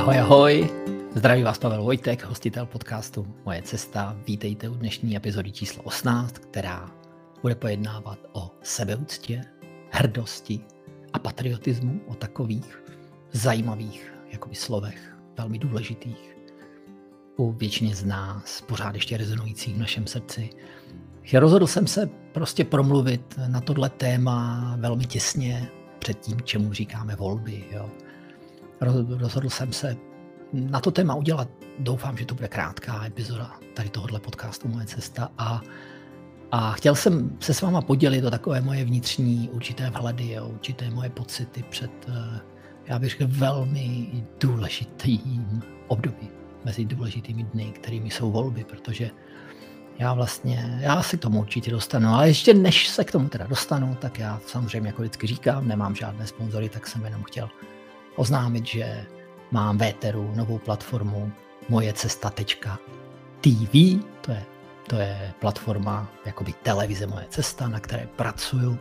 Ahoj, ahoj. Zdraví vás Pavel Vojtek, hostitel podcastu Moje cesta. Vítejte u dnešní epizody číslo 18, která bude pojednávat o sebeúctě, hrdosti a patriotismu, o takových zajímavých jakoby slovech, velmi důležitých u většině z nás, pořád ještě rezonujících v našem srdci. Rozhodl jsem se prostě promluvit na tohle téma velmi těsně před tím, čemu říkáme volby. Jo. Rozhodl jsem se na to téma udělat, doufám, že to bude krátká epizoda tady tohohle podcastu Moje cesta. A, a chtěl jsem se s váma podělit o takové moje vnitřní určité vhledy, jo, určité moje pocity před, eh, já bych řekl, velmi důležitým období, mezi důležitými dny, kterými jsou volby, protože já vlastně, já si k tomu určitě dostanu, ale ještě než se k tomu teda dostanu, tak já samozřejmě jako vždycky říkám, nemám žádné sponzory, tak jsem jenom chtěl oznámit, že mám v novou platformu mojecesta.tv, to je, to je platforma jakoby televize Moje cesta, na které pracuju.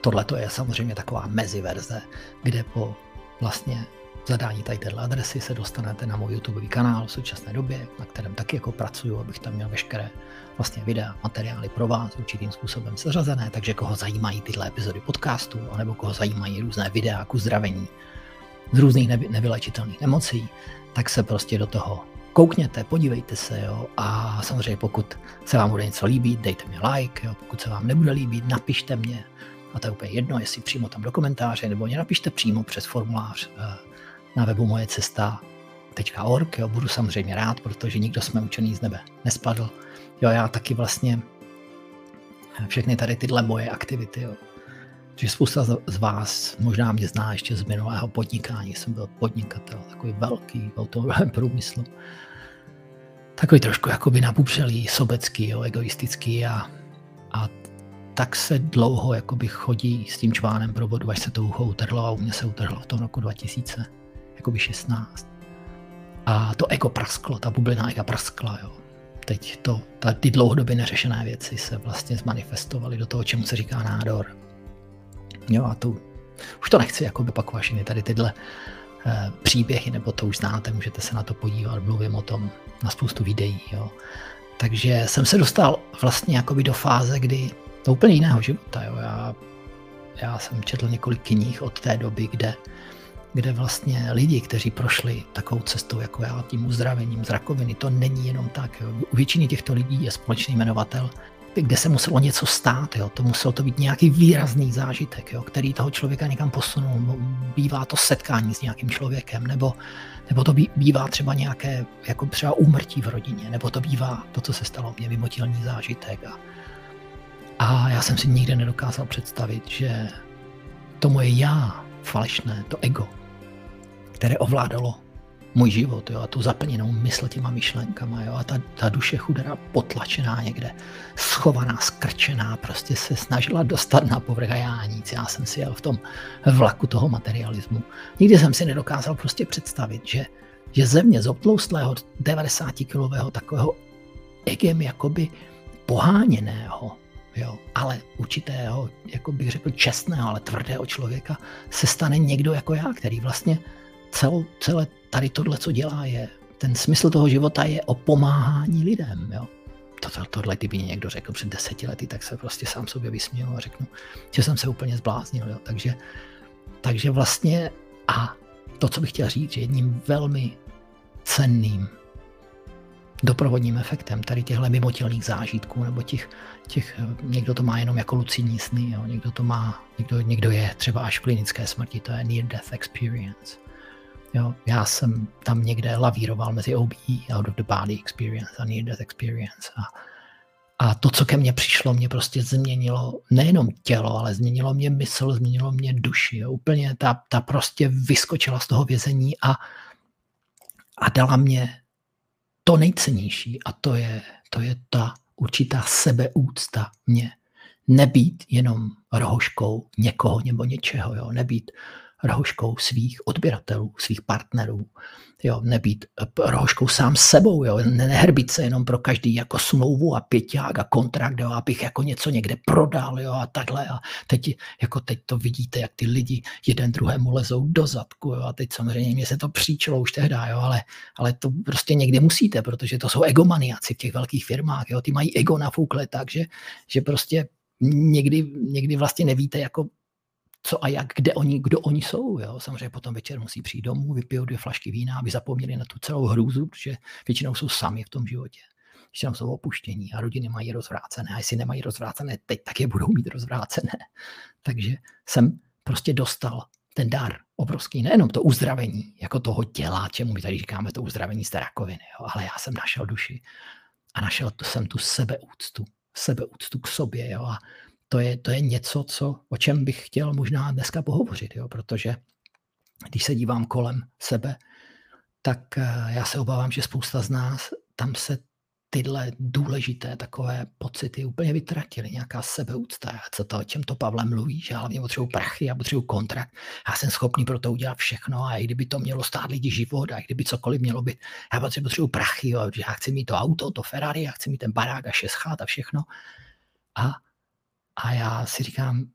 Tohle to je samozřejmě taková meziverze, kde po vlastně zadání tady této adresy se dostanete na můj YouTube kanál v současné době, na kterém taky jako pracuju, abych tam měl veškeré vlastně videa, materiály pro vás určitým způsobem seřazené, takže koho zajímají tyhle epizody podcastu, anebo koho zajímají různé videa k uzdravení z různých nevy, nevylečitelných nemocí, tak se prostě do toho koukněte, podívejte se, jo, a samozřejmě pokud se vám bude něco líbit, dejte mi like, jo, pokud se vám nebude líbit, napište mě, a to je úplně jedno, jestli přímo tam do komentáře, nebo mě napište přímo přes formulář eh, na webu moje cesta.org. Jo, budu samozřejmě rád, protože nikdo jsme učený z nebe nespadl. Jo, já taky vlastně všechny tady tyhle moje aktivity, jo, že spousta z vás možná mě zná ještě z minulého podnikání. Jsem byl podnikatel, takový velký v automobilovém průmyslu. Takový trošku jakoby napupřelý, sobecký, jo, egoistický a, a tak se dlouho jakoby chodí s tím čvánem pro vodu, až se to ucho utrhlo a u mě se utrhlo v tom roku 2000 jakoby 16. A to ego prasklo, ta bublina ega praskla, jo. Teď to, ta, ty dlouhodobě neřešené věci se vlastně zmanifestovaly do toho, čemu se říká nádor. Jo a tu, už to nechci jako opakovat všechny tady tyhle e, příběhy, nebo to už znáte, můžete se na to podívat, mluvím o tom na spoustu videí, jo. Takže jsem se dostal vlastně jakoby do fáze, kdy to úplně jiného života, jo. Já, já jsem četl několik knih od té doby, kde kde vlastně lidi, kteří prošli takovou cestou jako já, tím uzdravením z rakoviny, to není jenom tak. Jo. U většiny těchto lidí je společný jmenovatel, kde se muselo něco stát. Jo. To muselo to být nějaký výrazný zážitek, jo, který toho člověka někam posunul. Bývá to setkání s nějakým člověkem, nebo, nebo to bývá třeba nějaké jako třeba úmrtí v rodině, nebo to bývá to, co se stalo mně, vymotilný zážitek. A, a já jsem si nikdy nedokázal představit, že to moje já, falešné, to ego, které ovládalo můj život jo, a tu zaplněnou mysl těma myšlenkama. Jo, a ta, ta duše chudá potlačená někde, schovaná, skrčená, prostě se snažila dostat na povrch a já nic. Já jsem si jel v tom vlaku toho materialismu. Nikdy jsem si nedokázal prostě představit, že, že země z obtloustlého 90-kilového takového egem jakoby poháněného, jo, ale určitého, jako bych řekl, čestného, ale tvrdého člověka se stane někdo jako já, který vlastně cel, celé tady tohle, co dělá, je, ten smysl toho života je o pomáhání lidem. Jo. To, to, tohle kdyby někdo řekl před deseti lety, tak se prostě sám sobě vysměl a řeknu, že jsem se úplně zbláznil. Jo. Takže, takže vlastně a to, co bych chtěl říct, je jedním velmi cenným doprovodním efektem tady těchto mimotělných zážitků, nebo těch, těch, někdo to má jenom jako lucidní sny, jo. někdo to má, někdo, někdo je třeba až v klinické smrti, to je near death experience. Jo, já jsem tam někde lavíroval mezi OBE, Out of the Body Experience a Near Death Experience. A, a to, co ke mně přišlo, mě prostě změnilo nejenom tělo, ale změnilo mě mysl, změnilo mě duši. Jo. Úplně ta, ta prostě vyskočila z toho vězení a, a dala mě to nejcennější a to je, to je ta určitá sebeúcta mě. Nebýt jenom rohoškou někoho nebo něčeho, jo. nebýt rohoškou svých odběratelů, svých partnerů, jo, nebýt rohoškou sám sebou, jo, neherbit se jenom pro každý jako smlouvu a pěťák a kontrakt, jo, abych jako něco někde prodal, jo, a takhle. A teď, jako teď to vidíte, jak ty lidi jeden druhému lezou do zadku, jo, a teď samozřejmě mě se to příčilo už tehdy, jo, ale, ale to prostě někdy musíte, protože to jsou egomaniaci v těch velkých firmách, jo, ty mají ego nafoukle tak, že, že prostě někdy, někdy vlastně nevíte, jako co a jak, kde oni, kdo oni jsou. Jo. Samozřejmě potom večer musí přijít domů, vypijou dvě flašky vína, aby zapomněli na tu celou hrůzu, protože většinou jsou sami v tom životě. Většinou jsou opuštění a rodiny mají rozvrácené. A jestli nemají rozvrácené teď, tak je budou mít rozvrácené. Takže jsem prostě dostal ten dar obrovský, nejenom to uzdravení, jako toho těla, čemu my tady říkáme to uzdravení z té rakoviny, jo, ale já jsem našel duši a našel jsem tu sebeúctu, sebeúctu k sobě. Jo, a to je, to je něco, co, o čem bych chtěl možná dneska pohovořit, jo, protože když se dívám kolem sebe, tak eh, já se obávám, že spousta z nás tam se tyhle důležité takové pocity úplně vytratily, nějaká sebeúcta, co to, o čem to Pavle mluví, že hlavně potřebuji prachy, já potřebuji kontrakt, já jsem schopný pro to udělat všechno a i kdyby to mělo stát lidi život a i kdyby cokoliv mělo být, já potřebuji prachy, jo, já chci mít to auto, to Ferrari, já chci mít ten barák a šest chát a všechno. A a já si říkám,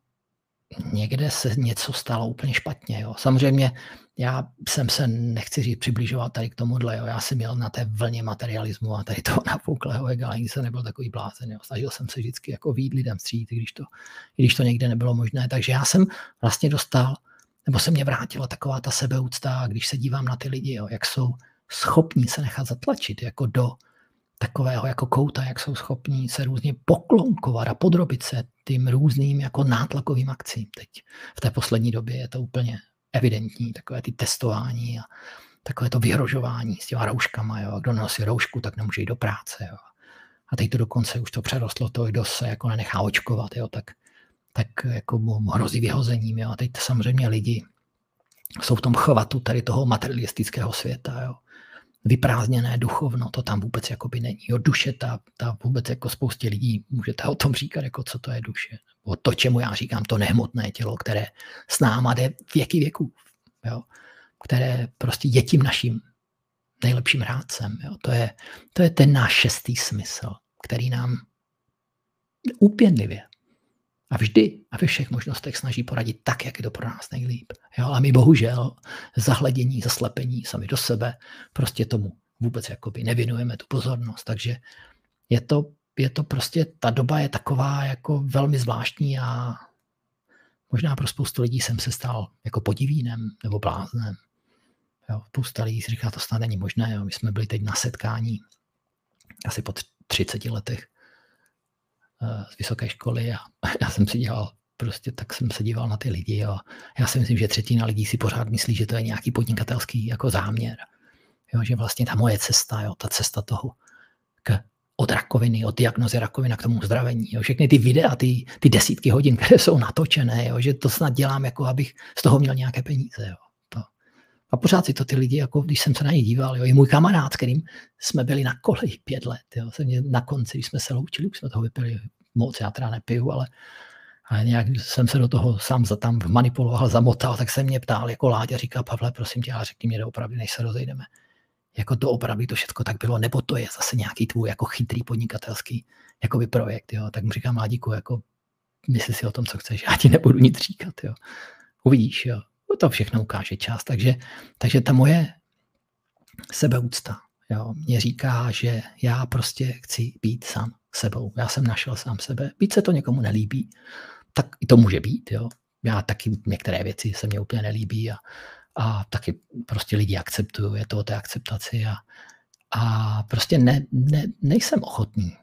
někde se něco stalo úplně špatně. Jo. Samozřejmě já jsem se, nechci říct, přibližovat tady k tomuhle. Jo. Já jsem měl na té vlně materialismu a tady toho napouklého ega, ani jsem nebyl takový blázen. Jo. Snažil jsem se vždycky jako výjít lidem střít, když to, když to někde nebylo možné. Takže já jsem vlastně dostal, nebo se mě vrátila taková ta sebeúcta, když se dívám na ty lidi, jo, jak jsou schopní se nechat zatlačit jako do, takového jako kouta, jak jsou schopní se různě poklonkovat a podrobit se tím různým jako nátlakovým akcím. Teď v té poslední době je to úplně evidentní, takové ty testování a takové to vyhrožování s těma rouškama. Jo. Kdo nosí roušku, tak nemůže jít do práce. Jo. A teď to dokonce už to přerostlo to, kdo se jako nenechá očkovat, jo, tak, tak jako mu hrozí vyhozením. Jo. A teď samozřejmě lidi jsou v tom chvatu tady toho materialistického světa. Jo vyprázdněné duchovno, to tam vůbec jakoby není. Jo, duše, ta, ta vůbec jako spoustě lidí můžete o tom říkat, jako co to je duše. O to, čemu já říkám, to nehmotné tělo, které s náma jde věky věků, jo, které prostě je tím naším nejlepším rádcem. Jo. To, je, to je ten náš šestý smysl, který nám úpěnlivě a vždy a ve všech možnostech snaží poradit tak, jak je to pro nás nejlíp. Jo, a my bohužel zahledění, zaslepení sami do sebe prostě tomu vůbec jakoby nevěnujeme tu pozornost. Takže je to, je to prostě, ta doba je taková jako velmi zvláštní a možná pro spoustu lidí jsem se stal jako podivínem nebo bláznem. Jo, spousta lidí si říká, to snad není možné. Jo. My jsme byli teď na setkání asi po 30 letech z vysoké školy a já jsem si dělal prostě tak jsem se díval na ty lidi a já si myslím, že třetina lidí si pořád myslí, že to je nějaký podnikatelský jako záměr. Jo, že vlastně ta moje cesta, jo, ta cesta toho k, od rakoviny, od diagnozy rakovina k tomu uzdravení. Jo, všechny ty videa, ty, ty desítky hodin, které jsou natočené, jo, že to snad dělám, jako abych z toho měl nějaké peníze. Jo. A pořád si to ty lidi, jako když jsem se na ně díval, jo, i můj kamarád, kterým jsme byli na koleji pět let, jo, se mě na konci, když jsme se loučili, už jsme toho vypili moc, já teda nepiju, ale, ale nějak jsem se do toho sám za tam manipuloval, zamotal, tak se mě ptal jako Láďa, říká Pavle, prosím tě, ale řekni mě opravdu, než se rozejdeme. Jako to opravdu to všechno tak bylo, nebo to je zase nějaký tvůj jako chytrý podnikatelský jakoby projekt, jo. Tak mu říkám, Ládíku, jako myslí si o tom, co chceš, já ti nebudu nic říkat, jo. Uvidíš, jo. No to všechno ukáže čas. Takže, takže ta moje sebeúcta jo, mě říká, že já prostě chci být sám sebou. Já jsem našel sám sebe. Být se to někomu nelíbí, tak i to může být. Jo. Já taky některé věci se mně úplně nelíbí a, a taky prostě lidi akceptuju, je to o té akceptaci a, a prostě ne, ne, nejsem ochotný.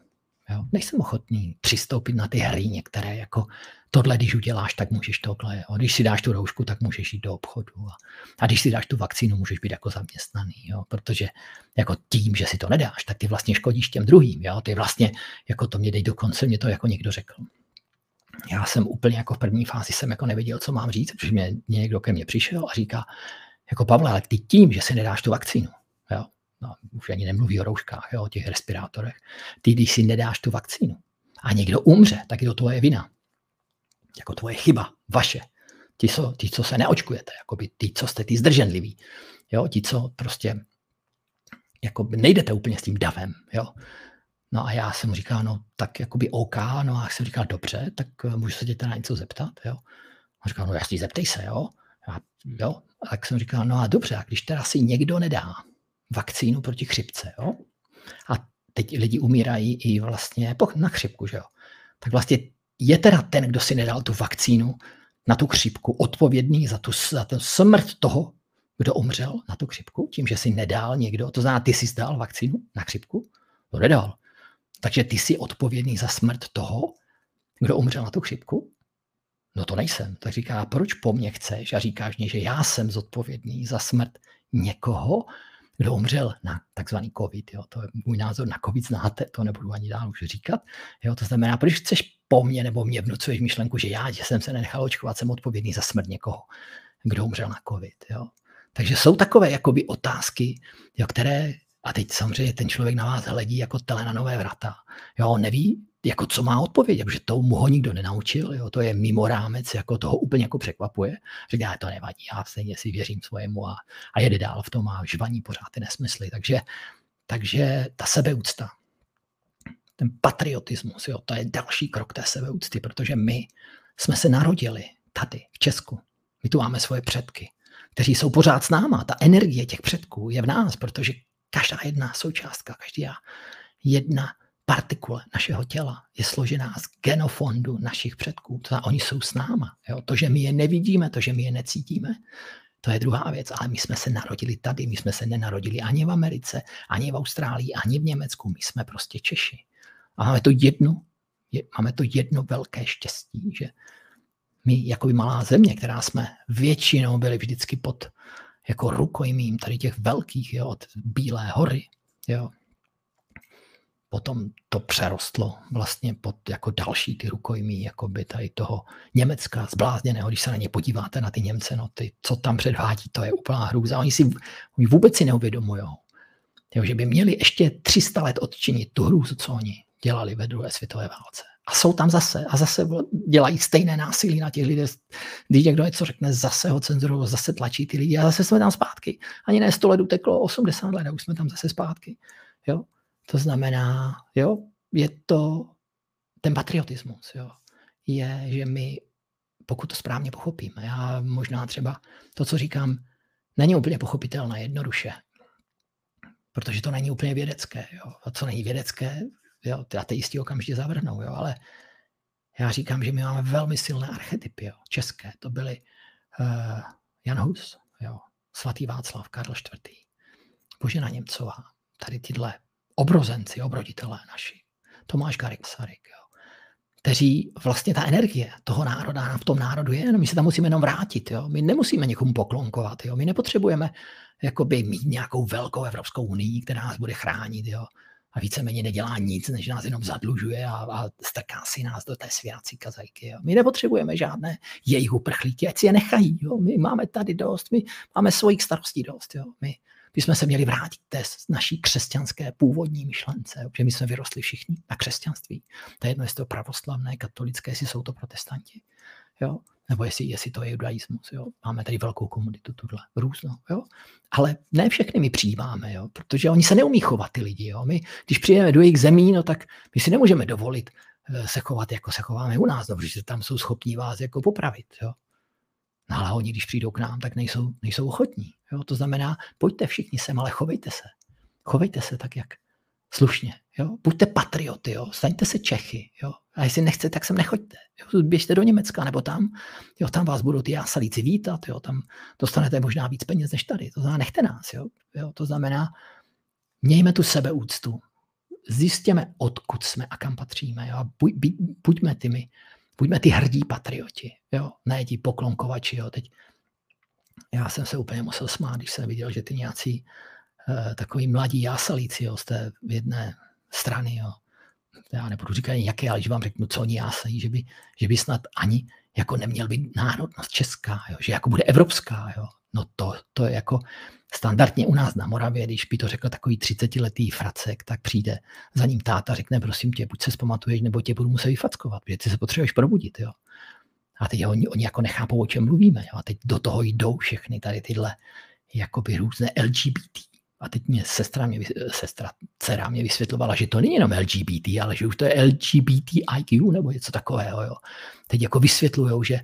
Jo. Nejsem ochotný přistoupit na ty hry některé, jako tohle, když uděláš, tak můžeš tohle. Jo. Když si dáš tu roušku, tak můžeš jít do obchodu. A, a když si dáš tu vakcínu, můžeš být jako zaměstnaný. Jo. Protože jako tím, že si to nedáš, tak ty vlastně škodíš těm druhým. Jo. Ty vlastně, jako to mě dej do konce, mě to jako někdo řekl. Já jsem úplně jako v první fázi jsem jako nevěděl, co mám říct, protože mě někdo ke mně přišel a říká, jako Pavle, ale ty tím, že si nedáš tu vakcínu, jo, no, už ani nemluví o rouškách, jo, o těch respirátorech, ty, když si nedáš tu vakcínu a někdo umře, tak je to tvoje vina jako tvoje chyba, vaše, Ti, co, ti, co se neočkujete, jakoby ti, co jste ty zdrženliví, jo, ti, co prostě jako nejdete úplně s tím davem, jo. No a já jsem říkal, no tak jakoby OK, no a jsem říkal, dobře, tak eh, můžu se tě na něco zeptat, jo. On říkal, no jasně, zeptej se, jo. A, jo. A tak jsem říkal, no a dobře, a když teda si někdo nedá vakcínu proti chřipce, jo, a teď lidi umírají i vlastně na chřipku, že jo, tak vlastně je teda ten, kdo si nedal tu vakcínu na tu chřipku, odpovědný za, tu, za ten smrt toho, kdo umřel na tu chřipku, tím, že si nedal někdo, to znamená, ty si dal vakcínu na chřipku? To nedal. Takže ty jsi odpovědný za smrt toho, kdo umřel na tu chřipku? No to nejsem. Tak říká, proč po mně chceš? A říkáš mě, že já jsem zodpovědný za smrt někoho, kdo umřel na takzvaný covid. Jo. To je můj názor na covid, znáte, to nebudu ani dál už říkat. Jo. To znamená, proč chceš po mně nebo mě vnucuješ myšlenku, že já, že jsem se nenechal očkovat, jsem odpovědný za smrt někoho, kdo umřel na covid. Jo. Takže jsou takové jakoby otázky, jo, které, a teď samozřejmě ten člověk na vás hledí jako tele na nové vrata. Jo, neví, jako co má odpovědět, protože to mu ho nikdo nenaučil, jo, to je mimo rámec, jako toho úplně jako překvapuje. Říká, to nevadí, já stejně si věřím svojemu a, a jede dál v tom a žvaní pořád ty nesmysly. Takže, takže ta sebeúcta, ten patriotismus, jo, to je další krok té sebeúcty, protože my jsme se narodili tady v Česku. My tu máme svoje předky, kteří jsou pořád s náma. Ta energie těch předků je v nás, protože každá jedna součástka, každá jedna partikule našeho těla je složená z genofondu našich předků. To oni jsou s náma. Jo? To, že my je nevidíme, to, že my je necítíme, to je druhá věc, ale my jsme se narodili tady, my jsme se nenarodili ani v Americe, ani v Austrálii, ani v Německu, my jsme prostě Češi. A máme to jedno, je, máme to jedno velké štěstí, že my jako malá země, která jsme většinou byli vždycky pod jako rukojmím tady těch velkých, jo, od Bílé hory, jo, potom to přerostlo vlastně pod jako další ty rukojmí, jako by tady toho Německa zblázněného, když se na ně podíváte, na ty Němce, no ty, co tam předvádí, to je úplná hrůza. Oni si oni vůbec si neuvědomují, že by měli ještě 300 let odčinit tu hrůzu, co oni dělali ve druhé světové válce. A jsou tam zase a zase dělají stejné násilí na těch lidech. Když někdo něco řekne, zase ho cenzurují, zase tlačí ty lidi a zase jsme tam zpátky. Ani ne 100 let uteklo, 80 let a už jsme tam zase zpátky. Jo? To znamená, jo, je to ten patriotismus, jo, je, že my, pokud to správně pochopíme, já možná třeba to, co říkám, není úplně pochopitelné jednoduše, protože to není úplně vědecké. Jo. A co není vědecké, jo, ty ateisti okamžitě zavrhnou, jo, ale já říkám, že my máme velmi silné archetypy, jo, české. To byly uh, Jan Hus, jo, svatý Václav, Karl IV., Božena Němcová, tady tyhle obrozenci, obroditelé naši. Tomáš Garik Sarik, jo. kteří vlastně ta energie toho národa v tom národu je, no my se tam musíme jenom vrátit. Jo. My nemusíme někomu poklonkovat. Jo. My nepotřebujeme jakoby mít nějakou velkou Evropskou unii, která nás bude chránit. Jo. A víceméně nedělá nic, než nás jenom zadlužuje a, a strká si nás do té svěrací kazajky. Jo. My nepotřebujeme žádné jejich uprchlíky, ať si je nechají. Jo. My máme tady dost, my máme svojich starostí dost. Jo. My, bychom se měli vrátit té naší křesťanské původní myšlence, protože my jsme vyrostli všichni na křesťanství. To je jedno, jestli to pravoslavné, katolické, jestli jsou to protestanti. Jo? Nebo jestli, jestli to je judaismus. Jo? Máme tady velkou komunitu, tuhle různou. Jo? Ale ne všechny my přijímáme, jo? protože oni se neumí chovat ty lidi. Jo? My, když přijdeme do jejich zemí, no tak my si nemůžeme dovolit eh, se chovat, jako se chováme u nás, no, protože tam jsou schopní vás jako popravit. Jo? No ale oni, když přijdou k nám, tak nejsou, nejsou ochotní. Jo? To znamená, pojďte všichni sem, ale chovejte se. Chovejte se tak, jak slušně. Jo? Buďte patrioty, jo? staňte se Čechy. Jo? A jestli nechcete, tak sem nechoďte. Jo? Běžte do Německa nebo tam. Jo? Tam vás budou ty jásalíci vítat. Jo? Tam dostanete možná víc peněz než tady. To znamená, nechte nás. Jo? Jo? To znamená, mějme tu sebeúctu. Zjistěme, odkud jsme a kam patříme. Jo? Buď, buďme těmi buďme ty hrdí patrioti, jo, ne ti poklonkovači, jo, teď já jsem se úplně musel smát, když jsem viděl, že ty nějací takový mladí jásalíci, jo, z té jedné strany, jo, já nebudu říkat jaké, ale když vám řeknu, co oni jásají, že by, že by snad ani jako neměl být národnost česká, jo, že jako bude evropská, jo. No to, to je jako, standardně u nás na Moravě, když by to řekl takový 30-letý fracek, tak přijde za ním táta, řekne, prosím tě, buď se zpamatuješ, nebo tě budu muset vyfackovat, protože ty se potřebuješ probudit. Jo. A teď oni, oni jako nechápou, o čem mluvíme. Jo? A teď do toho jdou všechny tady tyhle jakoby různé LGBT. A teď mě sestra, mě, sestra, dcera mě vysvětlovala, že to není jenom LGBT, ale že už to je LGBTIQ nebo něco takového. Jo. Teď jako vysvětlují, že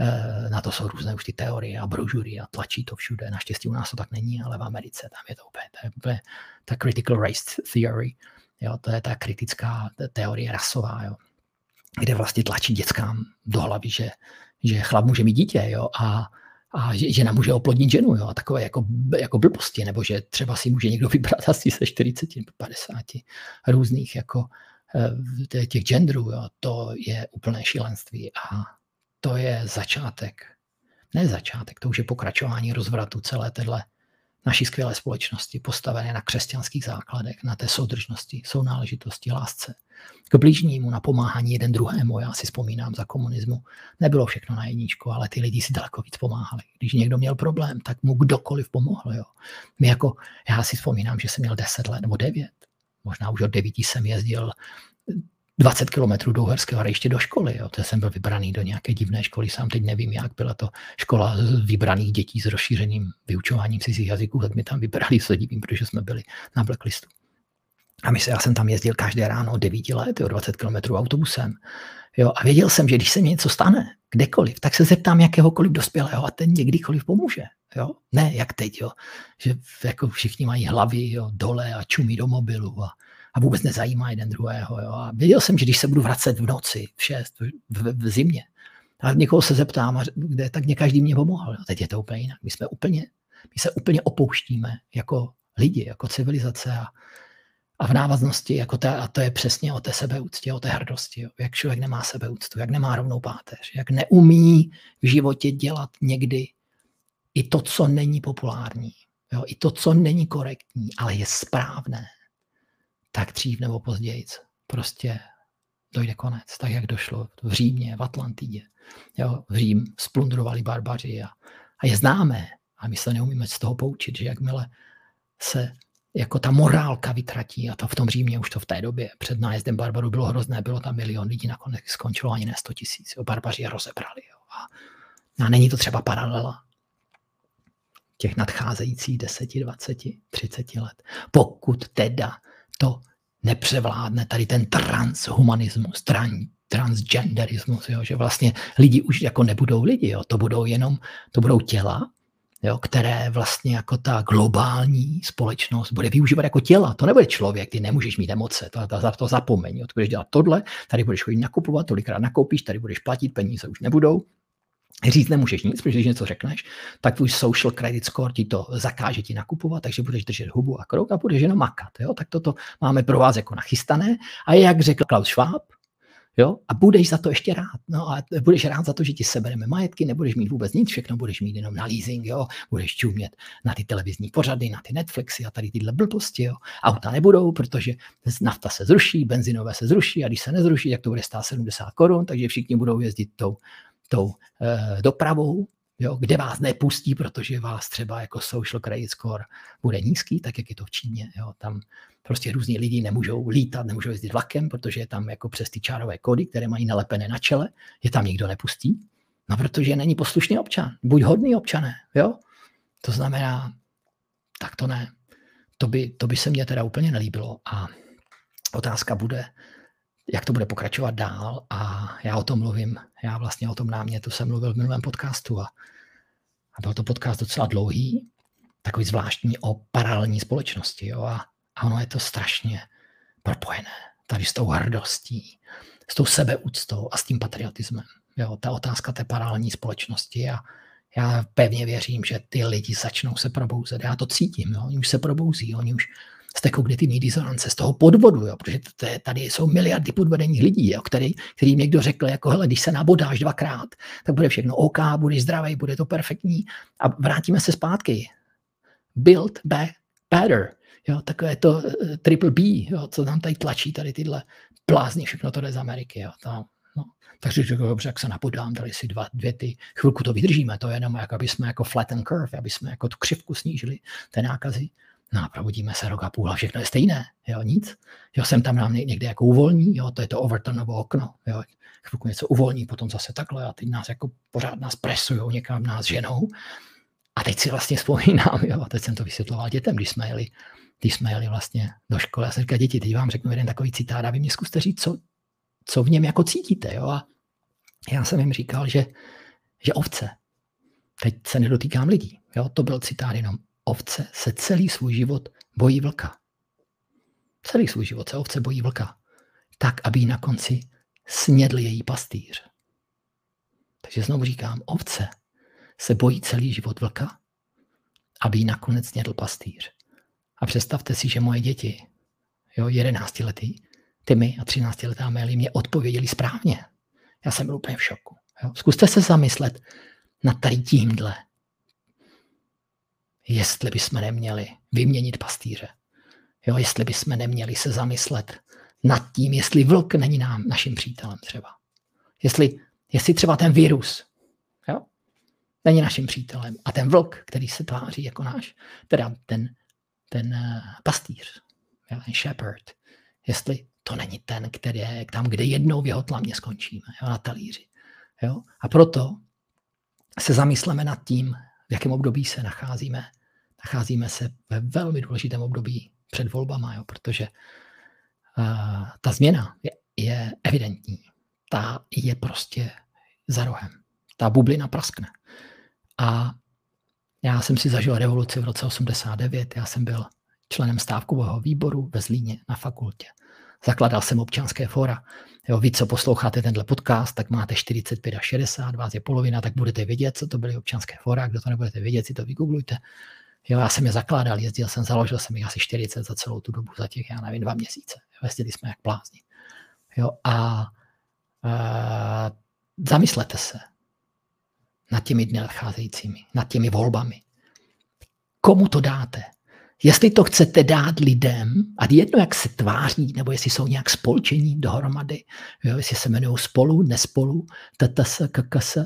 Eh, na to jsou různé už ty teorie a brožury a tlačí to všude. Naštěstí u nás to tak není, ale v Americe tam je to úplně, to je úplně ta critical race theory, jo, to je ta kritická teorie rasová, jo, kde vlastně tlačí dětskám do hlavy, že, že chlap může mít dítě jo, a, a že žena může oplodnit ženu jo, a takové jako, jako blbosti, nebo že třeba si může někdo vybrat asi se 40 nebo 50 různých jako eh, těch genderů, jo, to je úplné šílenství a to je začátek. Ne začátek, to už je pokračování rozvratu celé téhle naší skvělé společnosti, postavené na křesťanských základech, na té soudržnosti, sounáležitosti, lásce. K blížnímu, na pomáhání jeden druhému. Já si vzpomínám za komunismu. Nebylo všechno na jedničku, ale ty lidi si daleko víc pomáhali. Když někdo měl problém, tak mu kdokoliv pomohl. Jo. My jako, já si vzpomínám, že jsem měl 10 let nebo 9. Možná už od 9 jsem jezdil 20 kilometrů do Uherského hradiště do školy. Jo. To jsem byl vybraný do nějaké divné školy, sám teď nevím, jak byla to škola vybraných dětí s rozšířeným vyučováním cizích jazyků, tak mi tam vybrali, se divím, protože jsme byli na blacklistu. A my se, já jsem tam jezdil každé ráno od 9 let, jo, 20 kilometrů autobusem. Jo, a věděl jsem, že když se mi něco stane, kdekoliv, tak se zeptám jakéhokoliv dospělého a ten někdykoliv pomůže. Jo? Ne, jak teď, jo? že jako všichni mají hlavy jo, dole a čumí do mobilu a, a vůbec nezajímá jeden druhého. Jo. A věděl jsem, že když se budu vracet v noci, v šest, v, v zimě, a někoho se zeptám, a kde, tak mě každý mě pomohl. Jo. Teď je to úplně jinak. My jsme úplně, my se úplně opouštíme jako lidi, jako civilizace a, a v návaznosti, jako ta, a to je přesně o té sebeúctě, o té hrdosti. Jo. Jak člověk nemá sebeúctu, jak nemá rovnou páteř, jak neumí v životě dělat někdy i to, co není populární, jo. i to, co není korektní, ale je správné tak dřív nebo později prostě dojde konec, tak jak došlo v Římě, v Atlantidě. Jo, v Řím splundrovali barbaři a, a je známé, a my se neumíme z toho poučit, že jakmile se jako ta morálka vytratí, a to v tom Římě už to v té době před nájezdem barbarů bylo hrozné, bylo tam milion lidí, nakonec skončilo ani ne 100 tisíc. Barbaři je rozebrali. Jo. A, a není to třeba paralela těch nadcházejících 10, 20, 30 let. Pokud teda to nepřevládne tady ten transhumanismus, tran, transgenderismus, jo, že vlastně lidi už jako nebudou lidi, jo, to budou jenom, to budou těla, jo, které vlastně jako ta globální společnost bude využívat jako těla. To nebude člověk, ty nemůžeš mít emoce, to, to, to zapomeň. Jo. Ty budeš dělat tohle, tady budeš chodit nakupovat, tolikrát nakoupíš, tady budeš platit, peníze už nebudou, Říct nemůžeš nic, protože když něco řekneš, tak tvůj social credit score ti to zakáže ti nakupovat, takže budeš držet hubu a krok a budeš jenom makat. Jo? Tak toto máme pro vás jako nachystané. A jak řekl Klaus Schwab, jo? a budeš za to ještě rád. No a budeš rád za to, že ti sebereme majetky, nebudeš mít vůbec nic, všechno budeš mít jenom na leasing, jo? budeš čumět na ty televizní pořady, na ty Netflixy a tady tyhle blbosti. Jo? Auta nebudou, protože nafta se zruší, benzinové se zruší a když se nezruší, tak to bude stát 70 korun, takže všichni budou jezdit tou tou eh, dopravou, jo, kde vás nepustí, protože vás třeba jako social credit score bude nízký, tak jak je to v Číně. Jo, tam prostě různí lidi nemůžou lítat, nemůžou jezdit vlakem, protože je tam jako přes ty čárové kódy, které mají nalepené na čele, je tam nikdo nepustí. No protože není poslušný občan, buď hodný občané, jo. To znamená, tak to ne. To by, to by se mně teda úplně nelíbilo a otázka bude, jak to bude pokračovat dál a já o tom mluvím, já vlastně o tom námětu jsem mluvil v minulém podcastu a, a byl to podcast docela dlouhý, takový zvláštní o paralelní společnosti jo, a, a ono je to strašně propojené tady s tou hrdostí, s tou sebeúctou a s tím patriotismem. Jo, ta otázka té paralelní společnosti a já pevně věřím, že ty lidi začnou se probouzet. Já to cítím, jo, oni už se probouzí, oni už z té kognitivní disonance, z toho podvodu, jo, protože to je, tady jsou miliardy podvedených lidí, jo, který, který někdo řekl, jako hele, když se nabodáš dvakrát, tak bude všechno OK, budeš zdravý, bude to perfektní a vrátíme se zpátky. Build back better. Jo, takové to uh, triple B, jo, co nám tady tlačí, tady tyhle blázni, všechno to jde z Ameriky. Jo, to, no. Takže řekl, dobře, jak se napodám, dali si dva, dvě ty, chvilku to vydržíme, to je jenom, jak aby jsme jako flatten curve, aby jsme jako tu křivku snížili, té nákazy No a probudíme se rok a půl a všechno je stejné, jo, nic. Jo, jsem tam nám někde jako uvolní, jo, to je to Overtonovo okno, jo, chvilku něco uvolní, potom zase takhle a teď nás jako pořád nás presují, někam nás ženou. A teď si vlastně vzpomínám, jo, a teď jsem to vysvětloval dětem, když jsme jeli, když jsme jeli vlastně do školy. Já jsem říkal, děti, teď vám řeknu jeden takový citát a vy mě zkuste říct, co, co v něm jako cítíte. Jo? A já jsem jim říkal, že, že ovce, teď se nedotýkám lidí, jo? to byl citát jenom, ovce se celý svůj život bojí vlka. Celý svůj život se ovce bojí vlka. Tak, aby na konci snědl její pastýř. Takže znovu říkám, ovce se bojí celý život vlka, aby jí nakonec snědl pastýř. A představte si, že moje děti, jo, 11 letý, Tymy a 13 letá Meli mě odpověděli správně. Já jsem byl úplně v šoku. Jo. Zkuste se zamyslet nad tady tímhle. Jestli bychom neměli vyměnit pastýře. Jo, jestli bychom neměli se zamyslet nad tím, jestli vlk není nám naším přítelem třeba. Jestli, jestli třeba ten virus jo, není naším přítelem a ten vlk, který se tváří jako náš, teda ten, ten uh, pastýř, jo, ten shepherd, jestli to není ten, který je tam, kde jednou v jeho tlamě skončíme, jo, na talíři. Jo? A proto se zamysleme nad tím, v jakém období se nacházíme. Nacházíme se ve velmi důležitém období před volbama, jo, protože uh, ta změna je, je evidentní. Ta je prostě za rohem. Ta bublina praskne. A já jsem si zažil revoluci v roce 89, já jsem byl členem stávkového výboru ve Zlíně na fakultě. Zakladal jsem občanské fora. Jo, vy, co posloucháte tenhle podcast, tak máte 45 a 60, vás je polovina, tak budete vědět, co to byly občanské fora. Kdo to nebudete vědět, si to vygooglujte. Jo, já jsem je zakládal, jezdil jsem, založil jsem jich asi 40 za celou tu dobu, za těch, já nevím, dva měsíce. Jezdili jsme jak blázni. Jo, a, a zamyslete se nad těmi dny nadcházejícími, nad těmi volbami. Komu to dáte? Jestli to chcete dát lidem, a jedno, jak se tváří, nebo jestli jsou nějak spolčení dohromady, jo, jestli se jmenují spolu, nespolu, TTS, KKS,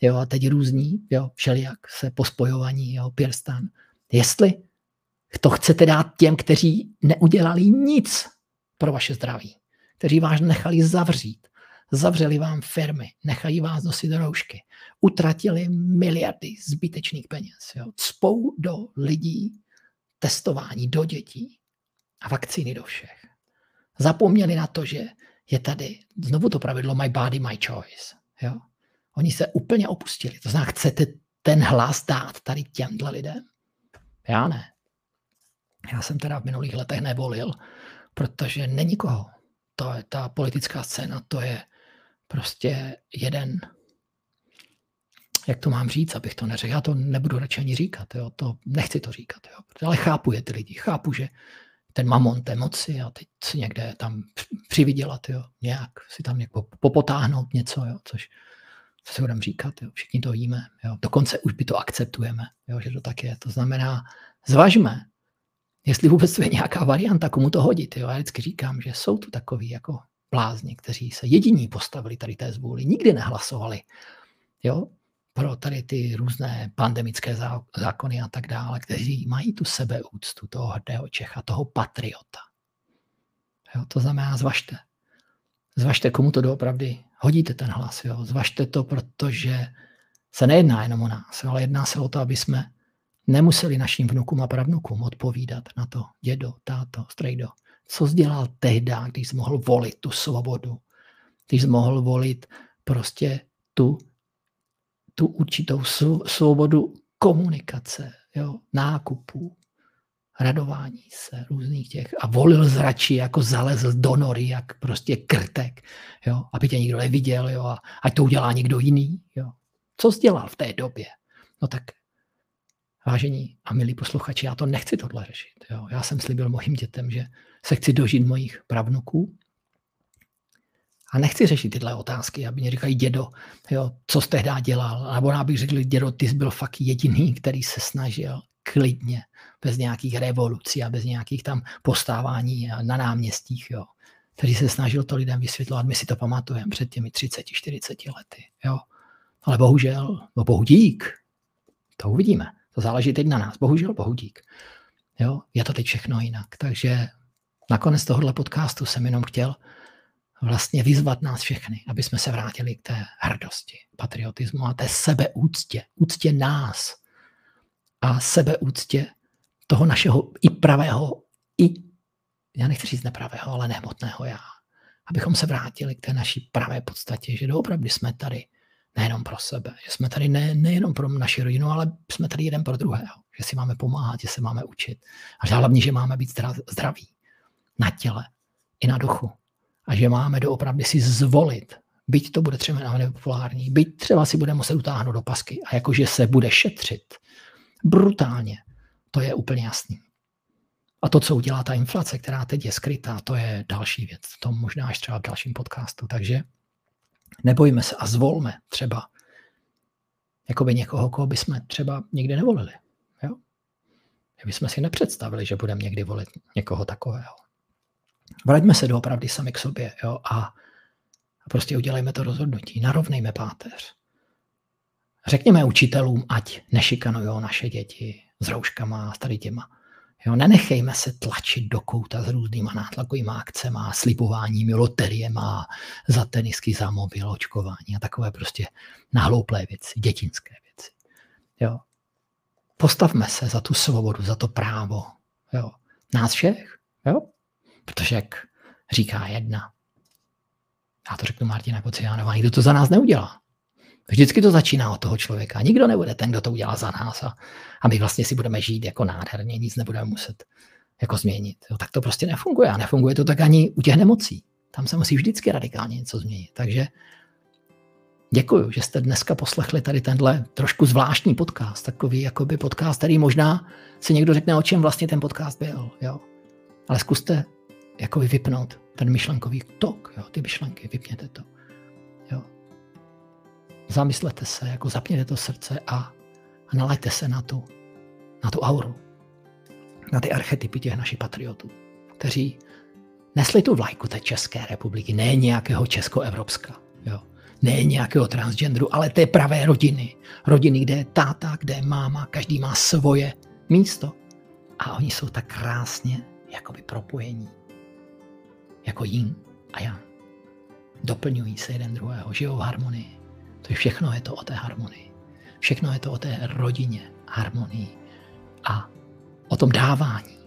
jo, a teď různí, jo, všelijak se pospojovaní, jo, Pirstan. Jestli to chcete dát těm, kteří neudělali nic pro vaše zdraví, kteří vás nechali zavřít, zavřeli vám firmy, nechají vás nosit roušky, utratili miliardy zbytečných peněz, jo, cpou do lidí, testování do dětí a vakcíny do všech. Zapomněli na to, že je tady znovu to pravidlo my body, my choice. Jo? Oni se úplně opustili. To znamená, chcete ten hlas dát tady těmhle lidem? Já ne. Já jsem teda v minulých letech nevolil, protože není koho. To je ta politická scéna, to je prostě jeden jak to mám říct, abych to neřekl. Já to nebudu radši ani říkat, jo. To, nechci to říkat, jo. ale chápu je ty lidi, chápu, že ten mamon té moci a teď někde tam přivydělat, jo, nějak si tam jako popotáhnout něco, jo, což co si budeme říkat, jo, všichni to víme, jo. dokonce už by to akceptujeme, jo, že to tak je. To znamená, zvažme, jestli vůbec je nějaká varianta, komu to hodit. Jo. Já vždycky říkám, že jsou tu takový jako blázni, kteří se jediní postavili tady té zvůli, nikdy nehlasovali. Jo? pro tady ty různé pandemické zákony a tak dále, kteří mají tu sebeúctu toho hrdého Čecha, toho patriota. Jo, to znamená, zvažte. Zvažte, komu to doopravdy hodíte ten hlas. Jo. Zvažte to, protože se nejedná jenom o nás, ale jedná se o to, aby jsme nemuseli našim vnukům a pravnukům odpovídat na to, dědo, táto, strejdo, co jsi dělal tehdy, když jsi mohl volit tu svobodu, když jsi mohl volit prostě tu tu určitou svobodu komunikace, jo, nákupů, radování se různých těch a volil zračí, jako zalezl do nory, jak prostě krtek, jo, aby tě nikdo neviděl, jo, a ať to udělá někdo jiný, jo. Co jsi dělal v té době? No tak, vážení a milí posluchači, já to nechci tohle řešit, jo. Já jsem slíbil mojim dětem, že se chci dožít mojich pravnuků, a nechci řešit tyhle otázky, aby mě říkají, dědo, jo, co jsi tehdy dělal. Nebo abych řekl, dědo, ty jsi byl fakt jediný, který se snažil klidně, bez nějakých revolucí a bez nějakých tam postávání na náměstích, jo, který se snažil to lidem vysvětlovat. My si to pamatujeme před těmi 30-40 lety. Jo. Ale bohužel, no bohu dík, to uvidíme. To záleží teď na nás. Bohužel, bohu dík. Jo? Je to teď všechno jinak. Takže nakonec tohohle podcastu jsem jenom chtěl vlastně vyzvat nás všechny, aby jsme se vrátili k té hrdosti, patriotismu a té sebeúctě, úctě nás a sebeúctě toho našeho i pravého, i, já nechci říct nepravého, ale nehmotného já. Abychom se vrátili k té naší pravé podstatě, že doopravdy jsme tady nejenom pro sebe, že jsme tady ne, nejenom pro naši rodinu, ale jsme tady jeden pro druhého, že si máme pomáhat, že se máme učit. A hlavně, že máme být zdraví na těle i na duchu. A že máme doopravdy si zvolit, byť to bude třeba nepopulární, byť třeba si bude muset utáhnout do pasky a jakože se bude šetřit brutálně, to je úplně jasný. A to, co udělá ta inflace, která teď je skrytá, to je další věc. To možná až třeba v dalším podcastu. Takže nebojíme se a zvolme třeba jakoby někoho, koho bychom třeba nikdy nevolili. Jo? My jsme si nepředstavili, že budeme někdy volit někoho takového. Vraťme se doopravdy sami k sobě jo? A, a prostě udělejme to rozhodnutí. Narovnejme páteř. Řekněme učitelům, ať nešikanují naše děti s rouškama a s tady těma. Jo, nenechejme se tlačit do kouta s různýma nátlakovými akcemi, slibováními, loteriema, za tenisky, za mobil, očkování a takové prostě nahlouplé věci, dětinské věci. Jo. Postavme se za tu svobodu, za to právo. Jo. Nás všech. Jo. Protože jak říká jedna, já to řeknu Martina Kociánová, nikdo to za nás neudělá. Vždycky to začíná od toho člověka. Nikdo nebude ten, kdo to udělá za nás a, a my vlastně si budeme žít jako nádherně, nic nebudeme muset jako změnit. Jo, tak to prostě nefunguje a nefunguje to tak ani u těch nemocí. Tam se musí vždycky radikálně něco změnit. Takže děkuji, že jste dneska poslechli tady tenhle trošku zvláštní podcast, takový jakoby podcast, který možná si někdo řekne, o čem vlastně ten podcast byl. Jo. Ale zkuste jakoby vypnout ten myšlenkový tok, jo, ty myšlenky, vypněte to zamyslete se, jako zapněte to srdce a, nalajte se na tu, na tu auru, na ty archetypy těch našich patriotů, kteří nesli tu vlajku té České republiky, ne nějakého Česko-Evropska, jo. ne nějakého transgenderu, ale té pravé rodiny. Rodiny, kde je táta, kde je máma, každý má svoje místo. A oni jsou tak krásně jakoby propojení. Jako yin a yang. Doplňují se jeden druhého, žijou v harmonii. To je všechno je to o té harmonii. Všechno je to o té rodině, harmonii a o tom dávání.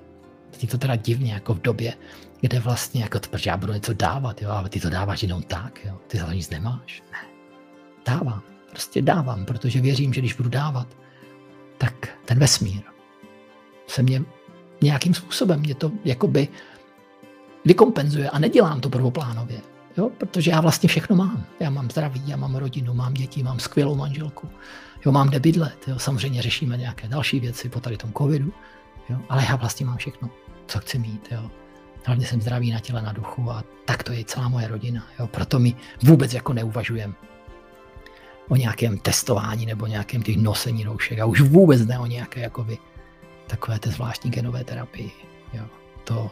Teď to teda divně, jako v době, kde vlastně, jako, protože já budu něco dávat, jo, ale ty to dáváš jenom tak, jo, ty za nic nemáš. Ne. Dávám, prostě dávám, protože věřím, že když budu dávat, tak ten vesmír se mě nějakým způsobem mě to jakoby vykompenzuje a nedělám to prvoplánově. Jo? Protože já vlastně všechno mám. Já mám zdraví, já mám rodinu, mám děti, mám skvělou manželku. Jo, mám kde bydlet. Jo? Samozřejmě řešíme nějaké další věci po tady tom covidu. Jo? Ale já vlastně mám všechno, co chci mít. Jo? Hlavně jsem zdravý na těle, na duchu a tak to je celá moje rodina. Jo? Proto mi vůbec jako neuvažujem o nějakém testování nebo nějakém těch nosení roušek a už vůbec ne o nějaké jakoby, takové té zvláštní genové terapii. Jo? To,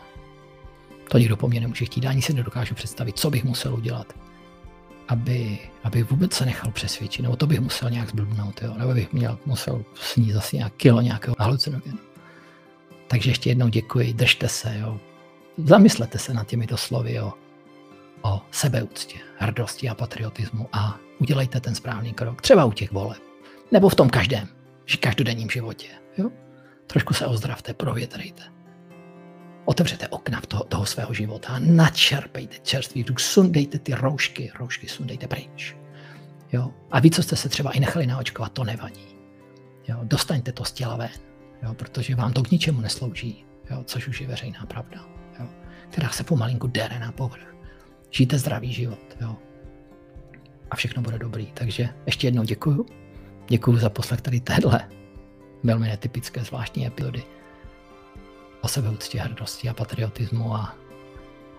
to nikdo po mně nemůže chtít, ani si nedokážu představit, co bych musel udělat, aby, aby vůbec se nechal přesvědčit, nebo to bych musel nějak zblbnout, jo? nebo bych měl, musel snít zase nějak kilo nějakého halucinogenu. Takže ještě jednou děkuji, držte se, jo. zamyslete se nad těmito slovy jo. o sebeúctě, hrdosti a patriotismu a udělejte ten správný krok, třeba u těch voleb, nebo v tom každém, že každodenním životě. Jo? Trošku se ozdravte, provětrejte. Otevřete okna toho, toho svého života načerpejte čerstvý vzduch, sundejte ty roušky, roušky sundejte pryč. Jo? A vy, co jste se třeba i nechali naočkovat, to nevadí. Jo? Dostaňte to z těla ven, jo? protože vám to k ničemu neslouží, jo? což už je veřejná pravda, jo? která se pomalinku dere na povrch. Žijte zdravý život jo? a všechno bude dobrý. Takže ještě jednou děkuju. Děkuju za poslech tady téhle velmi netypické zvláštní epizody o sebeúctě, hrdosti a patriotismu a,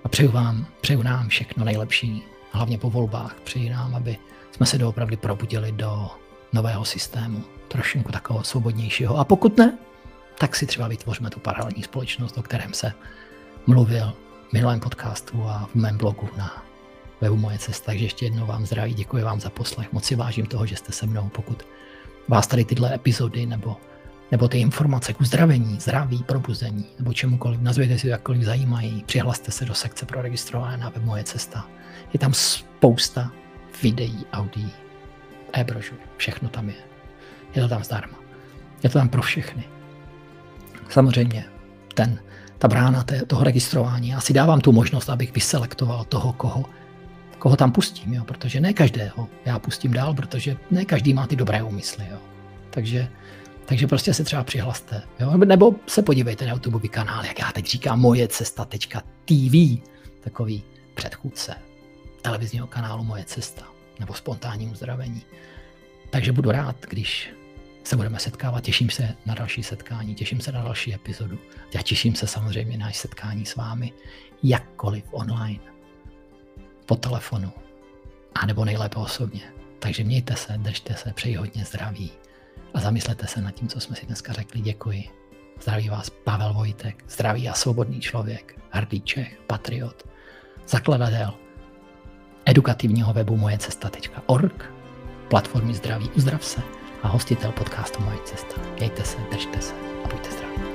a přeju vám, přeju nám všechno nejlepší, hlavně po volbách. Přeji nám, aby jsme se doopravdy probudili do nového systému, trošku takového svobodnějšího. A pokud ne, tak si třeba vytvoříme tu paralelní společnost, o kterém se mluvil v minulém podcastu a v mém blogu na webu Moje cesta. Takže ještě jednou vám zdraví, děkuji vám za poslech, moc si vážím toho, že jste se mnou. Pokud vás tady tyhle epizody nebo nebo ty informace k uzdravení, zdraví, probuzení, nebo čemukoliv, nazvěte si to jakkoliv zajímají, přihlaste se do sekce pro registrované na web Moje cesta. Je tam spousta videí, audií, e-brožur, všechno tam je. Je to tam zdarma. Je to tam pro všechny. Samozřejmě ten, ta brána té, toho registrování. Já si dávám tu možnost, abych vyselektoval toho, koho, koho tam pustím, jo? protože ne každého já pustím dál, protože ne každý má ty dobré úmysly. Jo? Takže, takže prostě se třeba přihlaste. Jo? Nebo se podívejte na YouTube kanál, jak já teď říkám, moje cesta.tv, takový předchůdce televizního kanálu Moje cesta nebo spontánní uzdravení. Takže budu rád, když se budeme setkávat. Těším se na další setkání, těším se na další epizodu. Já těším se samozřejmě na setkání s vámi, jakkoliv online, po telefonu, anebo nejlépe osobně. Takže mějte se, držte se, přeji hodně zdraví a zamyslete se nad tím, co jsme si dneska řekli. Děkuji. Zdraví vás Pavel Vojtek, zdravý a svobodný člověk, hrdý Čech, patriot, zakladatel edukativního webu mojecesta.org, platformy zdraví Uzdrav se a hostitel podcastu Moje cesta. Mějte se, držte se a buďte zdraví.